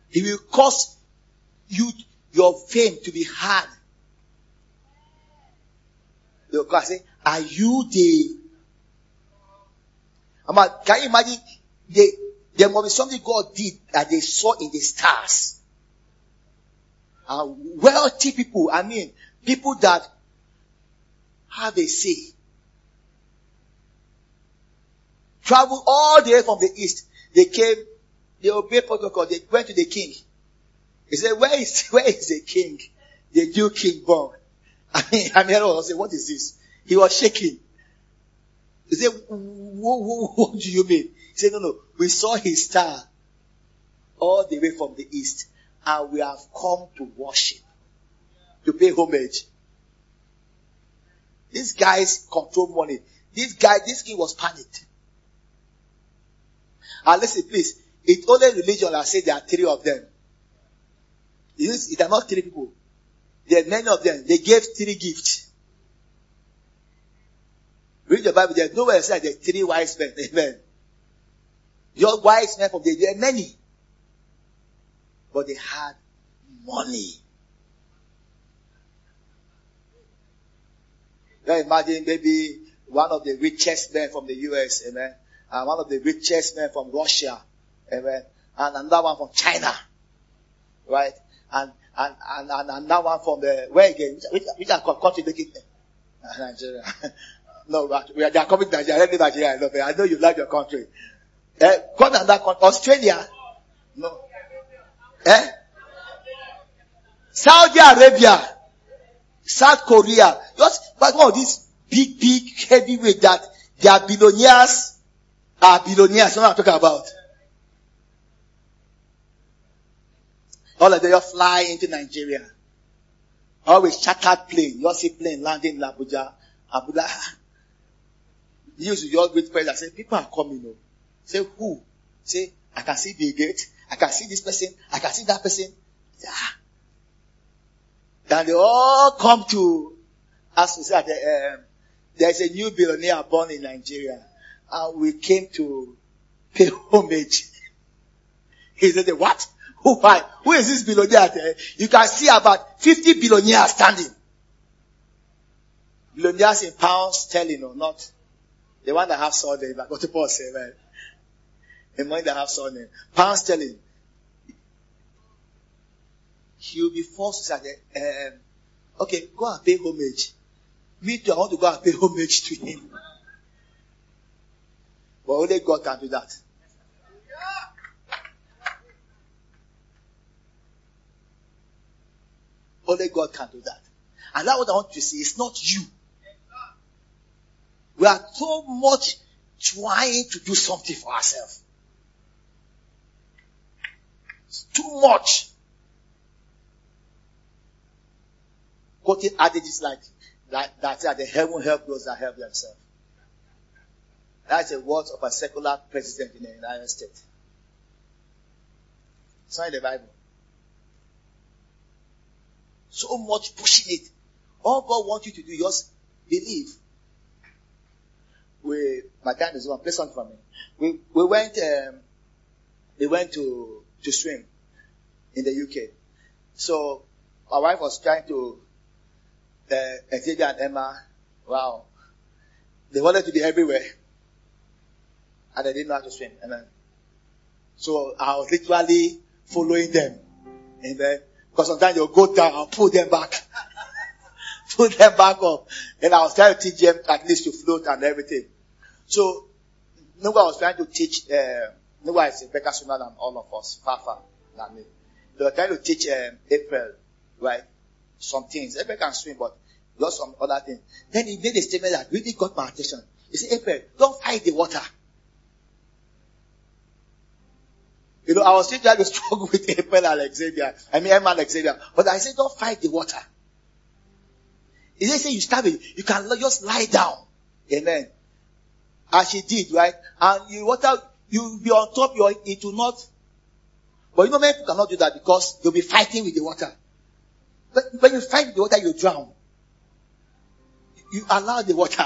He will cause you, your fame to be heard. They'll say, are you the, can you imagine, they, there must be something God did that they saw in the stars. Uh, wealthy people, I mean, people that have a say traveled all the way from the east. They came, they obeyed protocol, they went to the king. He said, where is, where is the king? The new king born. I mean, I mean, I was what is this? He was shaking. He said, what do you mean? He said, no, no, we saw his star all the way from the east and we have come to worship, to pay homage. These guys control money. This guy, this king was panicked. And listen, please. It's only religion that say there are three of them. It are not three people. There are many of them. They gave three gifts. Read the Bible. There's nowhere said there are three wise men. Amen. Your wise men from the there are many. But they had money. Now imagine maybe one of the richest men from the US, amen, uh, one of the richest men from Russia, amen, and another one from China, right? And and and, and another one from the where again? Which, which are country making Nigeria. no, we are, they are coming to Nigeria. I know Nigeria. Love it. I know you like your country. Eh, come another country. Australia. No. Eh? Saudi Arabia. South Korea. Just one of these big, big heavyweight that they are billionaires are billionaires. You what I'm talking about? All of them just fly into Nigeria. Always chartered plane. You see plane landing in Abuja. Abuja. News you just wait for say, people are coming. Oh. Say, who? Say, I can see Bill Gates. I can see this person. I can see that person. Yeah. Then they all come to, as we said, um, there's a new billionaire born in Nigeria and we came to pay homage. He said, what? Who, why? Who is this billionaire there? You can see about 50 billionaires standing. Billionaires in pounds sterling or not. The one that have surname, like what Paul say, right? The money that have surname. Pounds sterling. He will be forced to say, um, okay, go and pay homage. Me too, I want to go and pay homage to him. But only God can do that. Only God can do that. And that's what I want to see. It's not you. We are so much trying to do something for ourselves. It's too much. Quoting adages like, like that, that the heaven help those that help themselves. That's the words of a secular president in the United States. It's not in the Bible. So much pushing it. All God wants you to do, just believe. We, my dad is one, play something for me. We, we went, um, we went to, to swim in the UK. So, my wife was trying to, uh, Xavier and Emma, wow. They wanted to be everywhere. And they didn't know how to swim. Amen. So, I was literally following them. Amen. Because sometimes you'll go down and pull them back. pull them back up. And I was trying to teach them at least to float and everything. So, nobody was trying to teach, uh, nobody is better swimmer than all of us, far, far than me. They were trying to teach um, April, right? Some things. April can swim, but just some other things. Then he made a statement that really got my attention. He said, April, don't fight the water. You know, I was still trying to struggle with and Xavier. I mean, Emma and Xavier. But I said, don't fight the water. He didn't say you. You can just lie down. Amen. As she did, right? And you water, you be on top, it will not. But you know, many people cannot do that because you'll be fighting with the water. But when you fight with the water, you drown. You allow the water.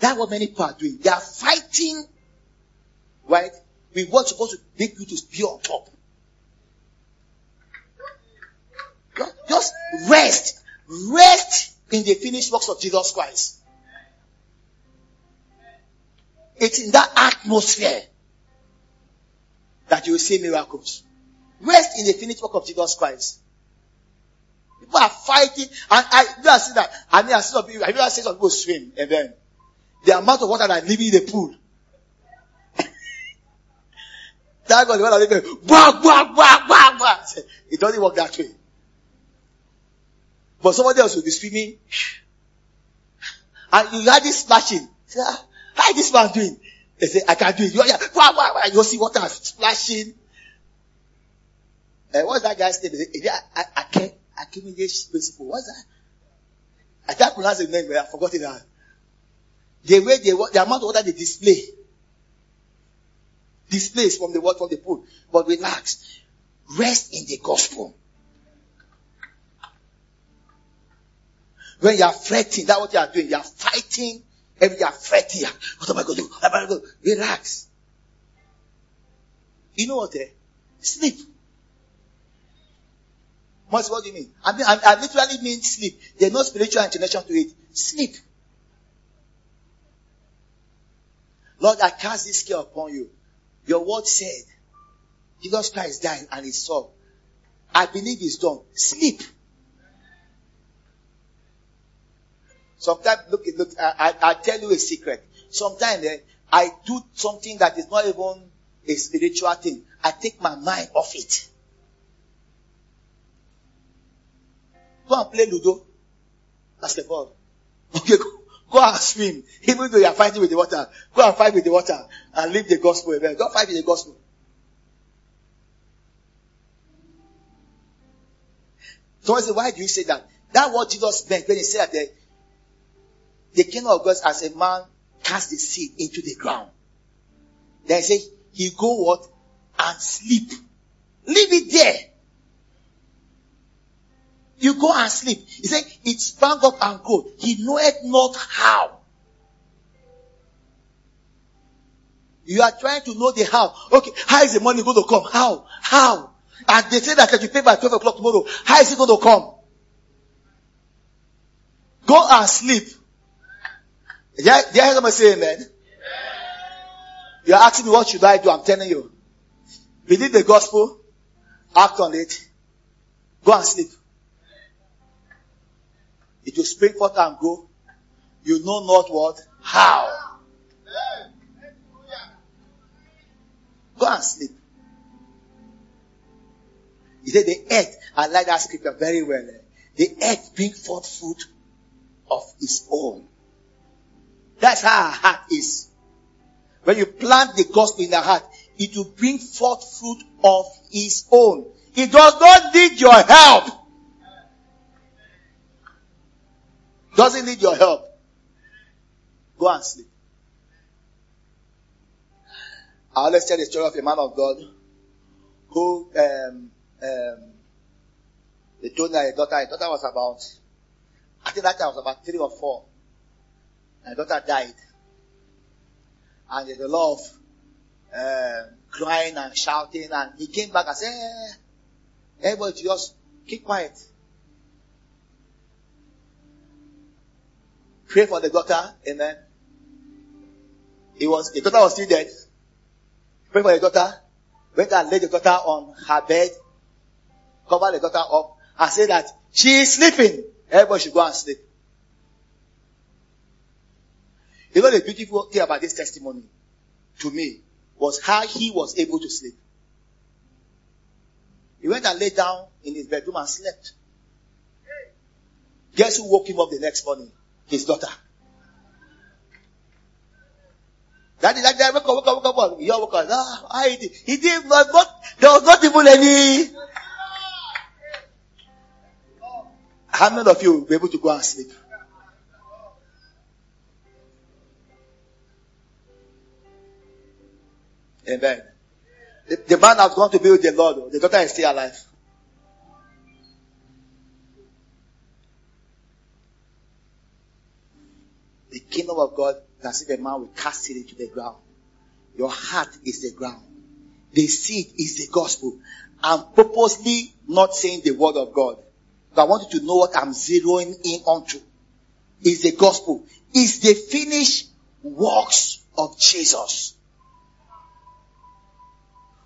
That's what many people are doing. They are fighting, right? With what's supposed to make you to be on top. Just rest. Rest in the finished works of Jesus Christ. It's in that atmosphere that you will see miracles. Rest in the finished work of Jesus Christ. People are fighting, and I do I see that. I mean, I see some people. I mean, I see some people swim, and then the amount of water that leaving in the pool. That God, the water leaving, bah, bah, bah, bah, bah. It doesn't work that way. But somebody else will be swimming, and you hear this splashing. Ah, how is this man doing? They say, I can't do it. You, yeah, wah, wah, wah. you see water splashing. Uh, what's that guy's name? Is it Archimedes principle? What's that? I can't pronounce the name, but I forgot it. The way they, the amount of water they display. Displays from the water from the pool. But relax. Rest in the gospel. When you are fretting, that's what you are doing. You are fighting Every you are fretting. What am I going to do? Am I going to? Relax. You know what? Eh? Sleep. What, what do you mean? I mean, I, I literally mean sleep. There's no spiritual inclination to it. Sleep. Lord, I cast this care upon you. Your word said, Jesus Christ died and he saw. I believe it's done. Sleep. Sometimes, look, look, I, I, I tell you a secret. Sometimes eh, I do something that is not even a spiritual thing. I take my mind off it. Go and play Ludo. That's the ball. Okay, go, go and swim. Even though you are fighting with the water, go and fight with the water and leave the gospel. Don't fight with the gospel. Someone say, why do you say that? That what Jesus meant when he said that the the kingdom of God as a man cast the seed into the ground. Then say he go what? And sleep. Leave it there. You go and sleep. He said, it sprang up and grow. He knoweth not how. You are trying to know the how. Okay, how is the money going to come? How? How? And they say that you pay by 12 o'clock tomorrow. How is it going to come? Go and sleep. Yeah, hear somebody say amen? You're asking me what should I do? I'm telling you. Believe the gospel, act on it, go and sleep. It will spring forth and grow. You know not what? How. Go and sleep. He said the earth, I like that scripture very well. Eh? The earth bring forth fruit of its own. That's how our heart is. When you plant the gospel in the heart, it will bring forth fruit of its own. It does not need your help. Doesn't need your help. Go and sleep. I always tell the story of a man of God who um, um, they told her daughter, her daughter was about, I think that time was about three or four. And daughter died. And there's a lot of uh, crying and shouting. And he came back and said, eh, everybody just keep quiet. Pray for the daughter. Amen. It was, the daughter was still dead. Pray for the daughter. Went and laid the daughter on her bed. Cover the daughter up. And say that she is sleeping. Everybody should go and sleep. You know the beautiful thing about this testimony to me was how he was able to sleep. He went and lay down in his bedroom and slept. Guess who woke him up the next morning? His daughter. Daddy, daddy, daddy, wake up, wake up, wake up. You woke up. Ah, I did. He did not, there was not even any. How many of you will be able to go and sleep? Amen. The, the man has gone to be with the Lord. The daughter is still alive. The kingdom of God as if a man will cast it into the ground. Your heart is the ground. The seed is the gospel. I'm purposely not saying the word of God. But I want you to know what I'm zeroing in onto. Is the gospel. Is the finished works of Jesus.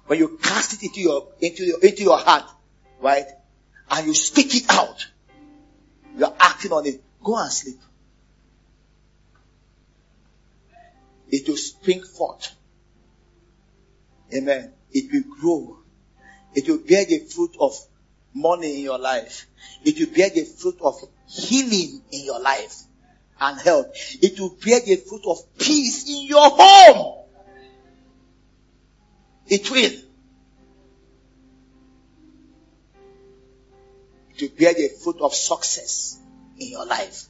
When you cast it into your, into your, into your heart, right? And you speak it out. You're acting on it. Go and sleep. It will spring forth. Amen. It will grow. It will bear the fruit of money in your life. It will bear the fruit of healing in your life and health. It will bear the fruit of peace in your home. It will. It will bear the fruit of success in your life.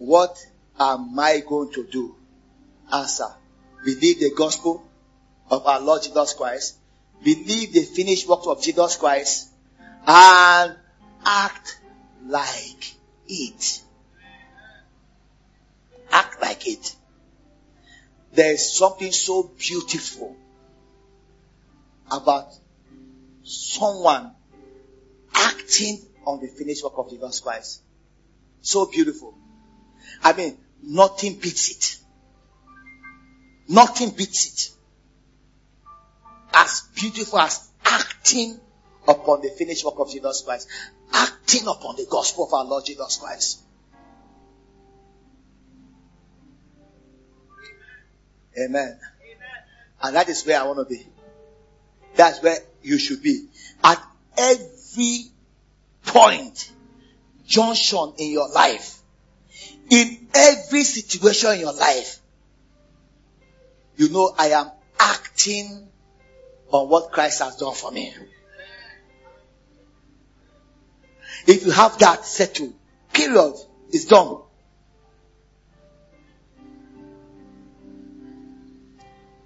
What am I going to do? Answer. Believe the gospel of our Lord Jesus Christ. Believe the finished work of Jesus Christ. And act like it. Act like it. There is something so beautiful about someone acting on the finished work of Jesus Christ. So beautiful. I mean, nothing beats it. Nothing beats it. As beautiful as acting upon the finished work of Jesus Christ. Acting upon the gospel of our Lord Jesus Christ. Amen. And that is where I want to be. That's where you should be. At every point, junction in your life, in every situation in your life, you know I am acting on what Christ has done for me. If you have that settled, period, it's done.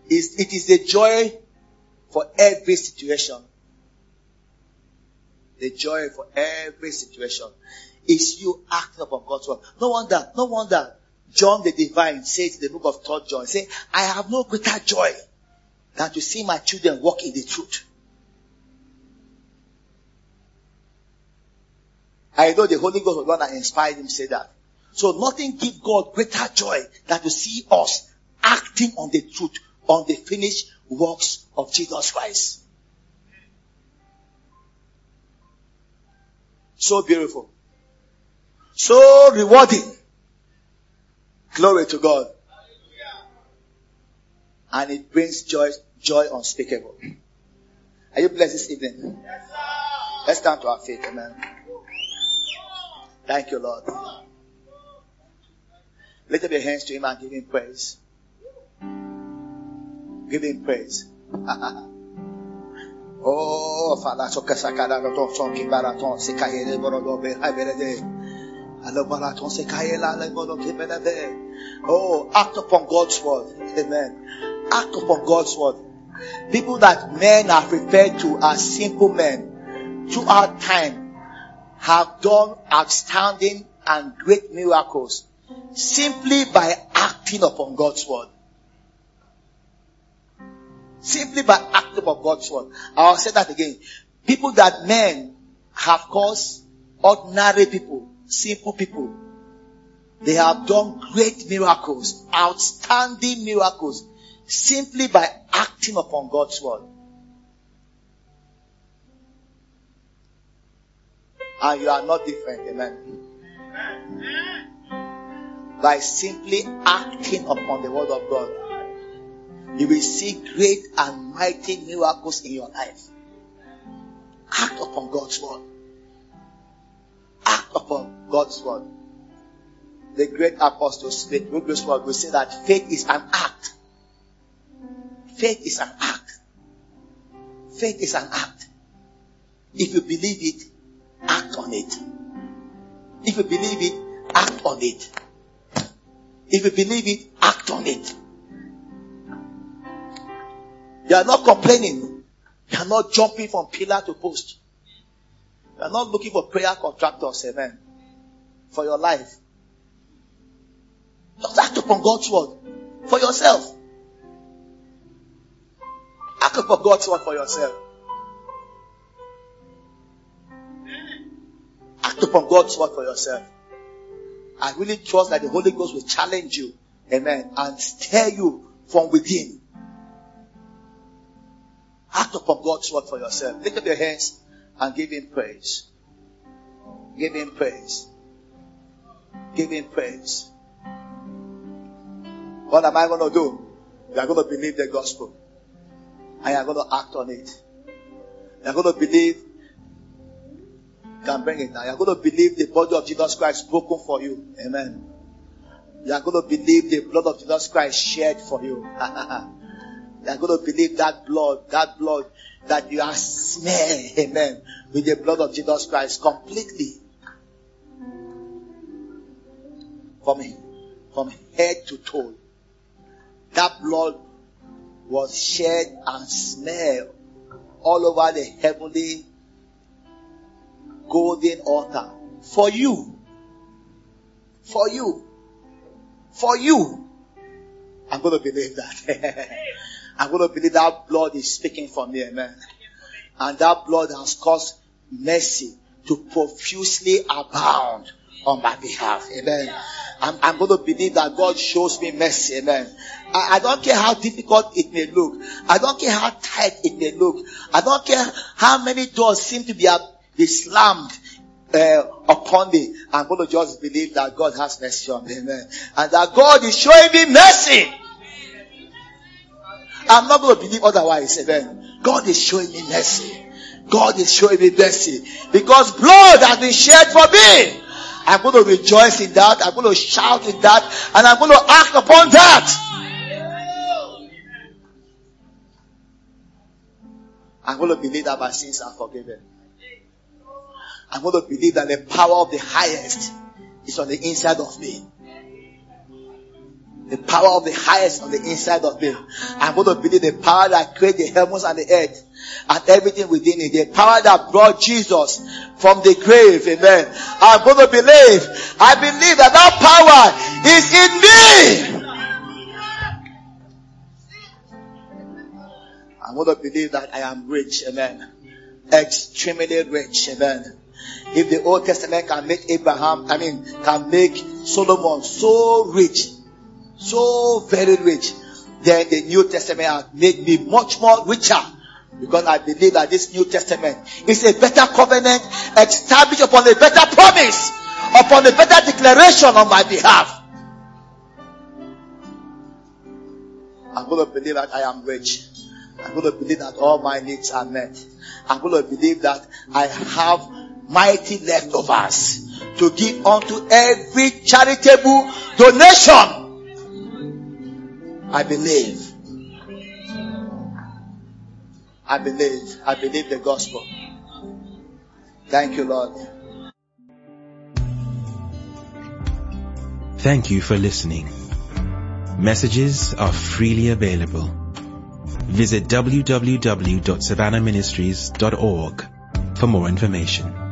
it is a joy for every situation. The joy for every situation is you acting upon God's word. No wonder, no wonder John the Divine says in the book of 3rd John, say, I have no greater joy than to see my children walk in the truth. I know the Holy Ghost was one that inspired him to say that. So nothing gives God greater joy than to see us acting on the truth, on the finished works of Jesus Christ. So beautiful. So rewarding. Glory to God. And it brings joy, joy unspeakable. Are you blessed this evening? Yes, Let's stand to our feet, amen. Thank you, Lord. Lift up your hands to Him and give Him praise. Give Him praise. oh, Father, so to sonki baraton sikayele borodo be haberede. Oh, act upon God's word. Amen. Act upon God's word. People that men are referred to as simple men throughout time have done outstanding and great miracles simply by acting upon God's word. Simply by acting upon God's word. I'll say that again. People that men have caused ordinary people, simple people, they have done great miracles, outstanding miracles, simply by acting upon God's word. And you are not different, amen. By simply acting upon the word of God, you will see great and mighty miracles in your life. Act upon God's word. Act upon God's word. The great apostles, the great word will say that faith is an act. Faith is an act. Faith is an act. If you believe it, act on it. If you believe it, act on it. If you believe it, act on it. You are not complaining. You are not jumping from pillar to post. You are not looking for prayer contractors, amen, for your life. Just act upon God's word for yourself. Act upon God's word for yourself. Act upon God's word for yourself. I really trust that the Holy Ghost will challenge you, amen, and stir you from within. Act upon God's word for yourself. Lift up your hands and give Him praise. Give Him praise. Give Him praise. What am I going to do? You are going to believe the gospel. And you are going to act on it. You are going to believe. You Can bring it now. You are going to believe the body of Jesus Christ broken for you. Amen. You are going to believe the blood of Jesus Christ shed for you. Are going to believe that blood, that blood that you are smeared, amen, with the blood of Jesus Christ completely. From, from head to toe. That blood was shed and smeared all over the heavenly golden altar for you. For you. For you. I'm going to believe that. I'm going to believe that blood is speaking for me, amen. And that blood has caused mercy to profusely abound on my behalf, amen. I'm, I'm going to believe that God shows me mercy, amen. I, I don't care how difficult it may look. I don't care how tight it may look. I don't care how many doors seem to be, uh, be slammed uh, upon me. I'm going to just believe that God has mercy on me. Amen. And that God is showing me mercy. I'm not going to believe otherwise. Amen. God is showing me mercy. God is showing me mercy. Because blood has been shed for me. I'm going to rejoice in that. I'm going to shout in that. And I'm going to act upon that. I'm going to believe that my sins are forgiven. I'm going to believe that the power of the highest is on the inside of me. The power of the highest on the inside of me. I'm going to believe the power that created the heavens and the earth and everything within it. The power that brought Jesus from the grave. Amen. I'm going to believe. I believe that that power is in me. I'm going to believe that I am rich. Amen. Extremely rich. Amen. If the Old Testament can make Abraham, I mean, can make Solomon so rich, so very rich, then the New Testament has made me much more richer. Because I believe that this New Testament is a better covenant established upon a better promise, upon a better declaration on my behalf. I'm going to believe that I am rich. I'm going to believe that all my needs are met. I'm going to believe that I have mighty leftovers to give unto every charitable donation. I believe. I believe. I believe the gospel. Thank you, Lord. Thank you for listening. Messages are freely available. visit www.savannahministries.org for more information.